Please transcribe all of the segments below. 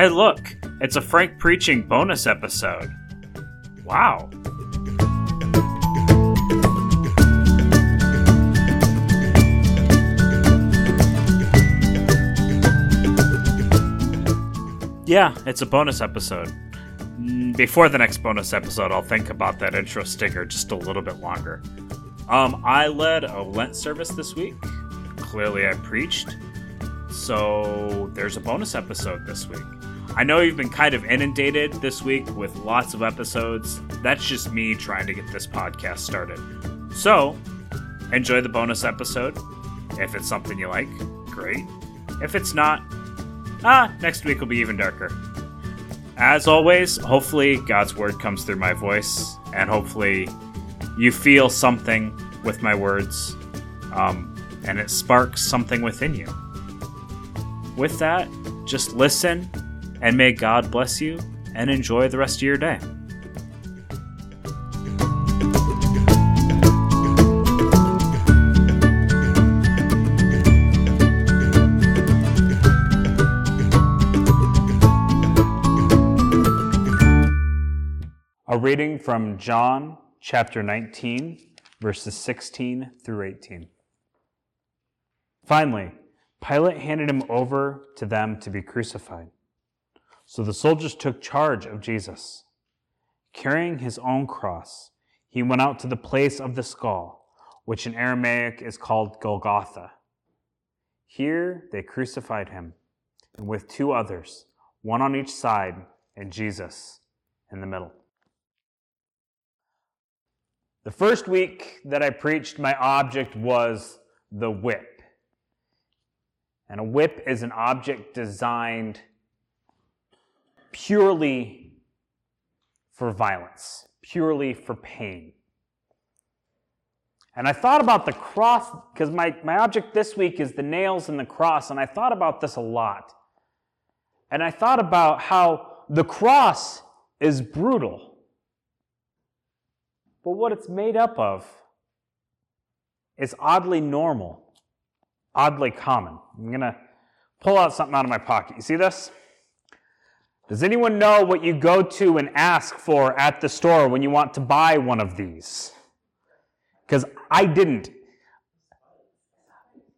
Hey, look, it's a Frank preaching bonus episode. Wow. Yeah, it's a bonus episode. Mm, Before the next bonus episode, I'll think about that intro sticker just a little bit longer. Um, I led a Lent service this week. Clearly, I preached. So there's a bonus episode this week. I know you've been kind of inundated this week with lots of episodes. That's just me trying to get this podcast started. So enjoy the bonus episode. If it's something you like, great. If it's not, ah, next week will be even darker. As always, hopefully God's word comes through my voice, and hopefully you feel something with my words, um, and it sparks something within you. With that, just listen, and may God bless you, and enjoy the rest of your day. A reading from John chapter 19, verses 16 through 18. Finally, Pilate handed him over to them to be crucified. So the soldiers took charge of Jesus. Carrying his own cross, he went out to the place of the skull, which in Aramaic is called Golgotha. Here they crucified him, and with two others, one on each side, and Jesus in the middle. The first week that I preached, my object was the whip. And a whip is an object designed purely for violence, purely for pain. And I thought about the cross, because my, my object this week is the nails and the cross, and I thought about this a lot. And I thought about how the cross is brutal. But what it's made up of is oddly normal, oddly common. I'm going to pull out something out of my pocket. You see this? Does anyone know what you go to and ask for at the store when you want to buy one of these? Because I didn't.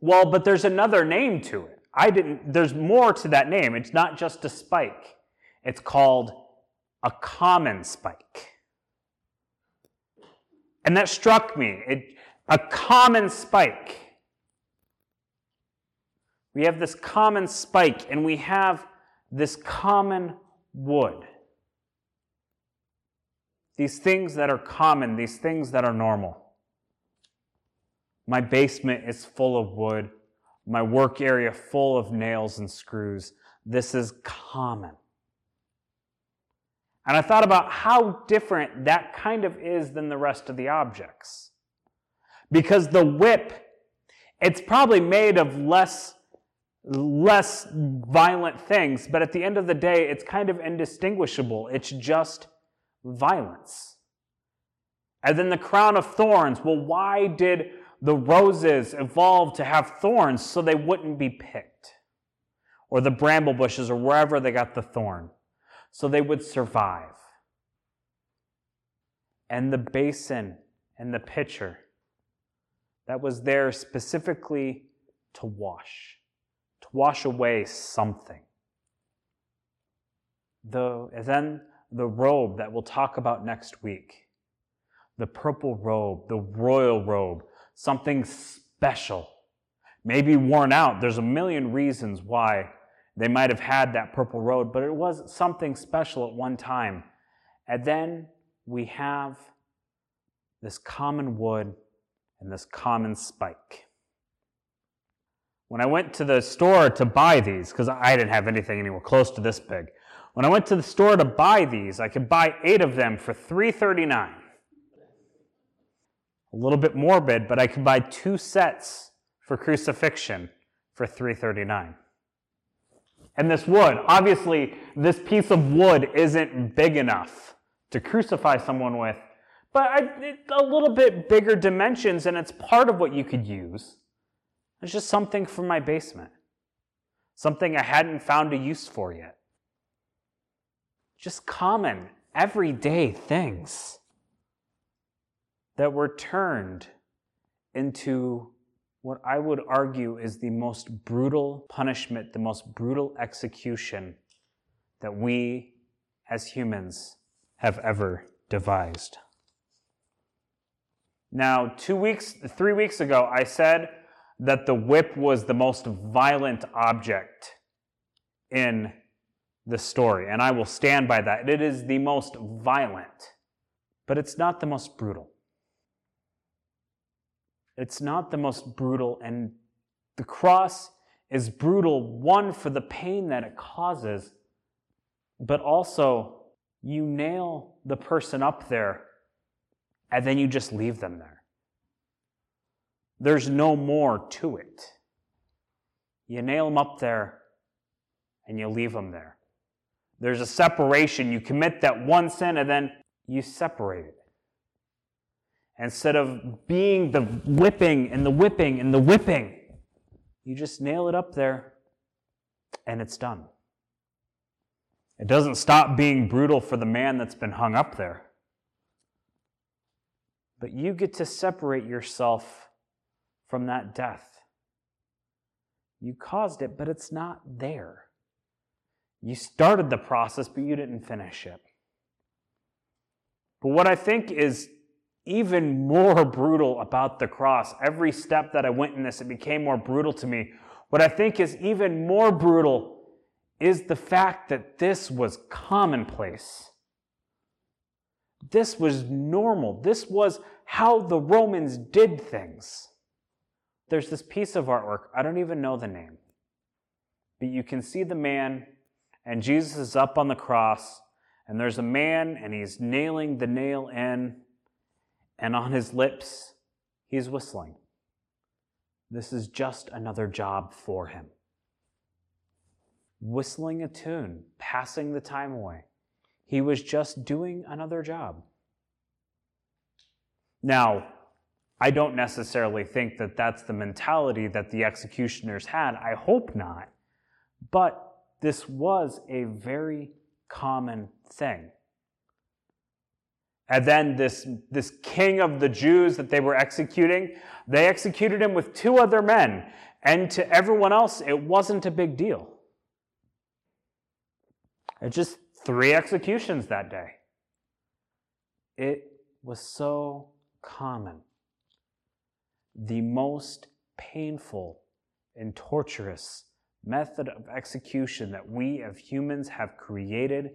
Well, but there's another name to it. I didn't, there's more to that name. It's not just a spike, it's called a common spike. And that struck me. It, a common spike. We have this common spike and we have this common wood. These things that are common, these things that are normal. My basement is full of wood, my work area full of nails and screws. This is common. And I thought about how different that kind of is than the rest of the objects. Because the whip, it's probably made of less, less violent things, but at the end of the day, it's kind of indistinguishable. It's just violence. And then the crown of thorns. Well, why did the roses evolve to have thorns so they wouldn't be picked? Or the bramble bushes, or wherever they got the thorn so they would survive. And the basin and the pitcher that was there specifically to wash, wash away something. The, then the robe that we'll talk about next week the purple robe, the royal robe, something special, maybe worn out. There's a million reasons why they might have had that purple robe, but it was something special at one time. And then we have this common wood and this common spike. When I went to the store to buy these, because I didn't have anything anywhere close to this big, when I went to the store to buy these, I could buy eight of them for $3.39. A little bit morbid, but I could buy two sets for crucifixion for $3.39 and this wood. Obviously, this piece of wood isn't big enough to crucify someone with, but a little bit bigger dimensions, and it's part of what you could use. It's just something from my basement, something I hadn't found a use for yet. just common, everyday things that were turned into what I would argue is the most brutal punishment, the most brutal execution that we as humans have ever devised. Now, two weeks, three weeks ago, I said that the whip was the most violent object in the story, and I will stand by that. It is the most violent, but it's not the most brutal. It's not the most brutal, and the cross is brutal, one, for the pain that it causes, but also you nail the person up there and then you just leave them there. There's no more to it. You nail them up there and you leave them there. There's a separation. You commit that one sin and then you separate it. Instead of being the whipping and the whipping and the whipping, you just nail it up there and it's done. It doesn't stop being brutal for the man that's been hung up there. But you get to separate yourself from that death. You caused it, but it's not there. You started the process, but you didn't finish it. But what I think is even more brutal about the cross, every step that I went in this, it became more brutal to me. What I think is even more brutal is the fact that this was commonplace. This was normal. This was how the Romans did things. There's this piece of artwork, I don't even know the name, but you can see the man, and Jesus is up on the cross, and there's a man, and he's nailing the nail in, and on his lips, he's whistling. This is just another job for him whistling a tune, passing the time away. He was just doing another job. Now, I don't necessarily think that that's the mentality that the executioners had. I hope not. But this was a very common thing. And then this, this king of the Jews that they were executing, they executed him with two other men. And to everyone else, it wasn't a big deal. It's just three executions that day. It was so common. The most painful and torturous method of execution that we as humans have created,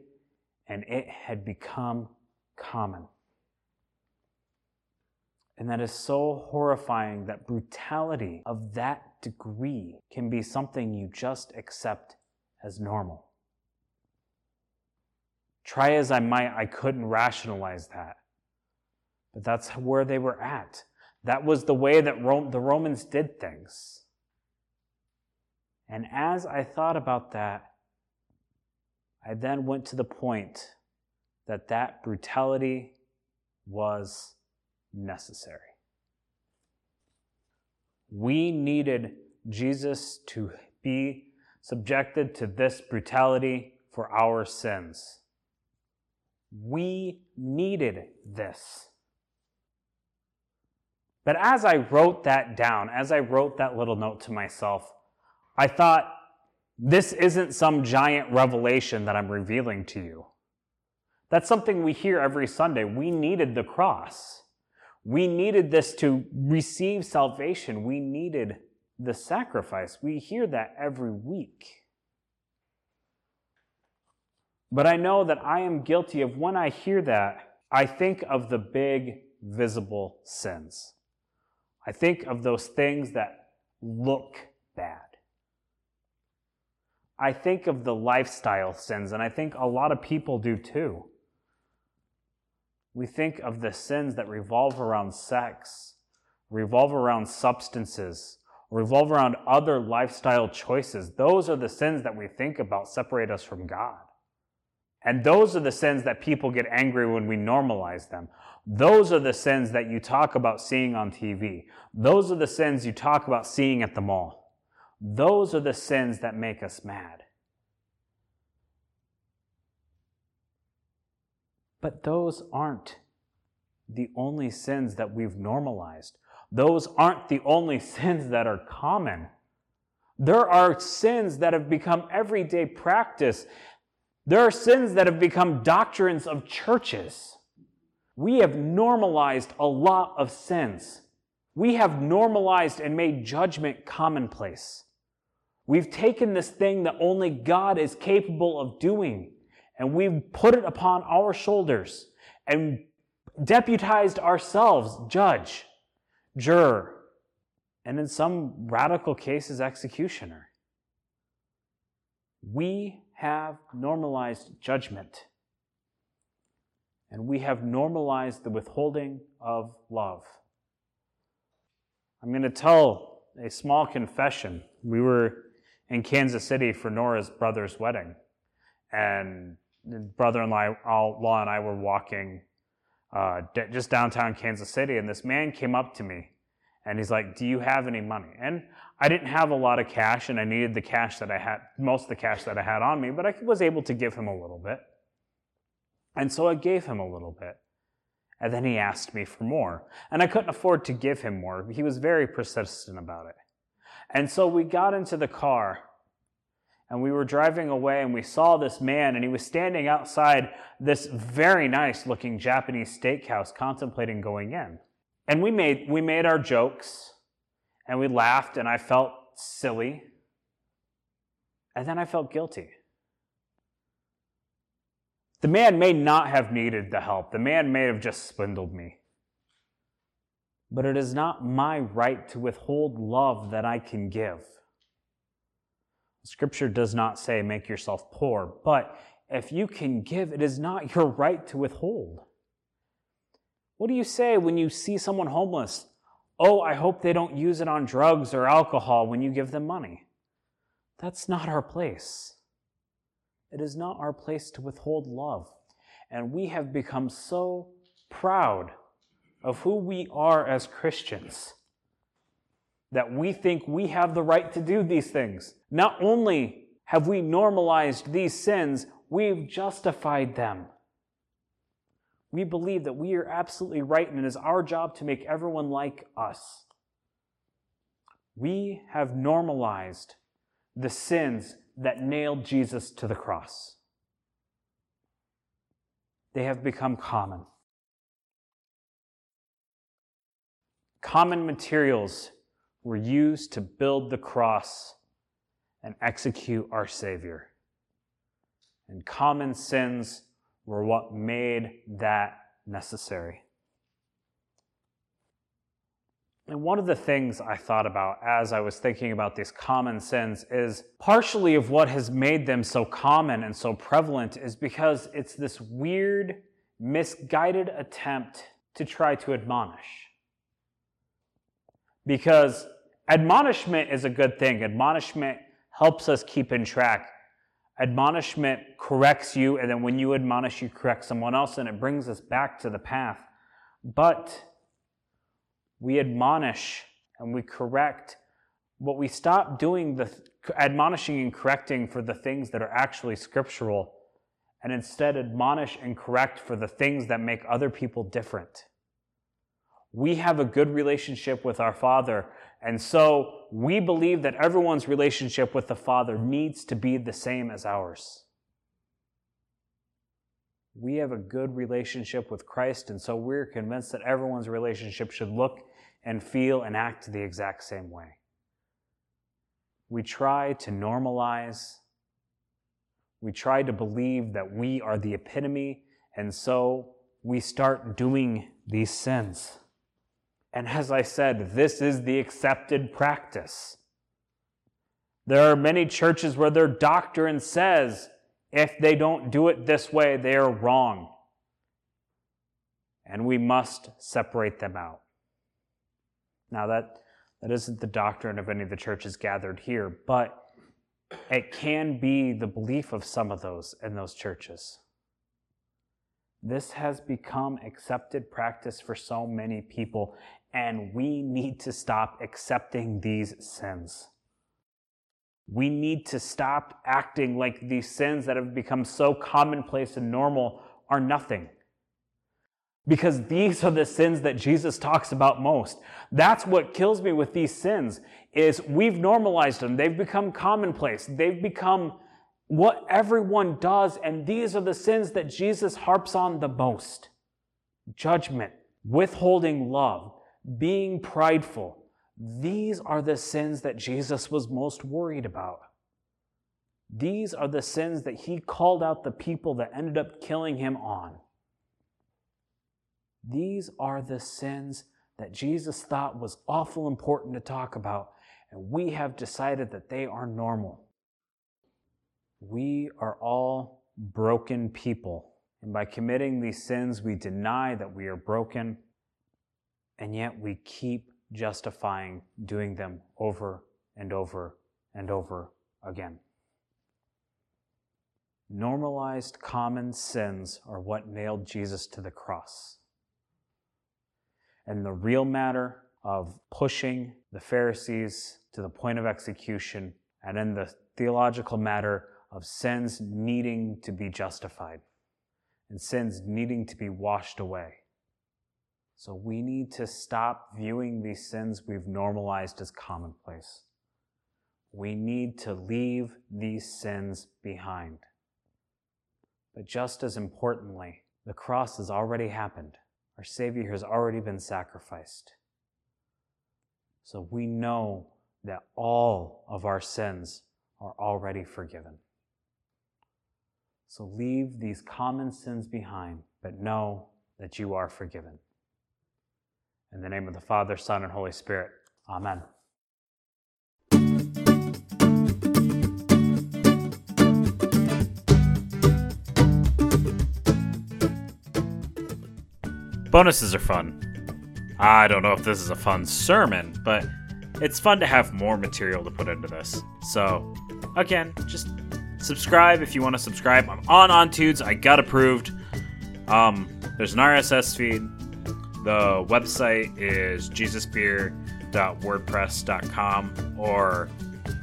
and it had become common. And that is so horrifying that brutality of that degree can be something you just accept as normal. Try as I might, I couldn't rationalize that. But that's where they were at. That was the way that Rome, the Romans did things. And as I thought about that, I then went to the point that that brutality was necessary. We needed Jesus to be subjected to this brutality for our sins. We needed this. But as I wrote that down, as I wrote that little note to myself, I thought, this isn't some giant revelation that I'm revealing to you. That's something we hear every Sunday. We needed the cross. We needed this to receive salvation. We needed the sacrifice. We hear that every week. But I know that I am guilty of when I hear that, I think of the big visible sins. I think of those things that look bad. I think of the lifestyle sins, and I think a lot of people do too. We think of the sins that revolve around sex, revolve around substances, revolve around other lifestyle choices. Those are the sins that we think about separate us from God. And those are the sins that people get angry when we normalize them. Those are the sins that you talk about seeing on TV. Those are the sins you talk about seeing at the mall. Those are the sins that make us mad. But those aren't the only sins that we've normalized. Those aren't the only sins that are common. There are sins that have become everyday practice. There are sins that have become doctrines of churches. We have normalized a lot of sins. We have normalized and made judgment commonplace. We've taken this thing that only God is capable of doing and we've put it upon our shoulders and deputized ourselves judge, juror, and in some radical cases, executioner. We have normalized judgment, and we have normalized the withholding of love. I'm going to tell a small confession. We were in Kansas City for Nora's brother's wedding, and brother-in-law Law and I were walking uh, just downtown Kansas City, and this man came up to me, and he's like, "Do you have any money?" And I didn't have a lot of cash, and I needed the cash that I had, most of the cash that I had on me, but I was able to give him a little bit, and so I gave him a little bit. And then he asked me for more. And I couldn't afford to give him more. He was very persistent about it. And so we got into the car and we were driving away and we saw this man and he was standing outside this very nice looking Japanese steakhouse contemplating going in. And we made we made our jokes and we laughed and I felt silly. And then I felt guilty. The man may not have needed the help. The man may have just swindled me. But it is not my right to withhold love that I can give. Scripture does not say make yourself poor, but if you can give, it is not your right to withhold. What do you say when you see someone homeless? Oh, I hope they don't use it on drugs or alcohol when you give them money. That's not our place. It is not our place to withhold love. And we have become so proud of who we are as Christians that we think we have the right to do these things. Not only have we normalized these sins, we've justified them. We believe that we are absolutely right and it is our job to make everyone like us. We have normalized the sins that nailed Jesus to the cross. They have become common. Common materials were used to build the cross and execute our Savior. And common sins were what made that necessary. And one of the things I thought about as I was thinking about these common sins is partially of what has made them so common and so prevalent is because it's this weird, misguided attempt to try to admonish. Because admonishment is a good thing. Admonishment helps us keep in track. Admonishment corrects you, and then when you admonish, you correct someone else, and it brings us back to the path. But we admonish and we correct, but we stop doing the admonishing and correcting for the things that are actually scriptural, and instead admonish and correct for the things that make other people different. We have a good relationship with our Father, and so we believe that everyone's relationship with the Father needs to be the same as ours. We have a good relationship with Christ, and so we're convinced that everyone's relationship should look and feel and act the exact same way. We try to normalize, we try to believe that we are the epitome, and so we start doing these sins. And as I said, this is the accepted practice. There are many churches where their doctrine says if they don't do it this way, they are wrong. And we must separate them out. Now, that, that isn't the doctrine of any of the churches gathered here, but it can be the belief of some of those in those churches. This has become accepted practice for so many people, and we need to stop accepting these sins. We need to stop acting like these sins that have become so commonplace and normal are nothing. because these are the sins that Jesus talks about most. That's what kills me with these sins is we've normalized them. They've become commonplace. They've become what everyone does and these are the sins that Jesus harps on the most. Judgment, withholding love, being prideful. These are the sins that Jesus was most worried about. These are the sins that he called out the people that ended up killing him on. These are the sins that Jesus thought was awful important to talk about, and we have decided that they are normal. We are all broken people, and by committing these sins, we deny that we are broken, and yet we keep justifying doing them over and over and over again. Normalized common sins are what nailed Jesus to the cross. And the real matter of pushing the Pharisees to the point of execution, and in the theological matter of sins needing to be justified and sins needing to be washed away. So we need to stop viewing these sins we've normalized as commonplace. We need to leave these sins behind. But just as importantly, the cross has already happened. Our Savior has already been sacrificed. So we know that all of our sins are already forgiven. So leave these common sins behind, but know that you are forgiven. In the name of the Father, Son, and Holy Spirit, Amen. Bonuses are fun. I don't know if this is a fun sermon, but it's fun to have more material to put into this. So, again, just subscribe if you want to subscribe. I'm on iTunes. I got approved. Um, there's an RSS feed. The website is jesusbeer.wordpress.com or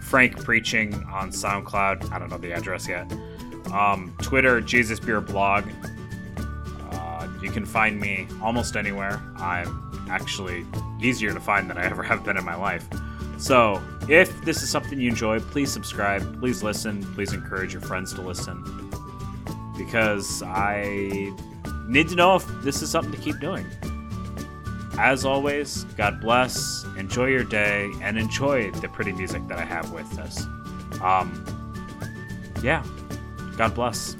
Frank Preaching on SoundCloud. I don't know the address yet. Um, Twitter, Jesus Beer Blog. You can find me almost anywhere. I'm actually easier to find than I ever have been in my life. So, if this is something you enjoy, please subscribe, please listen, please encourage your friends to listen. Because I need to know if this is something to keep doing. As always, God bless, enjoy your day, and enjoy the pretty music that I have with us. Um, yeah, God bless.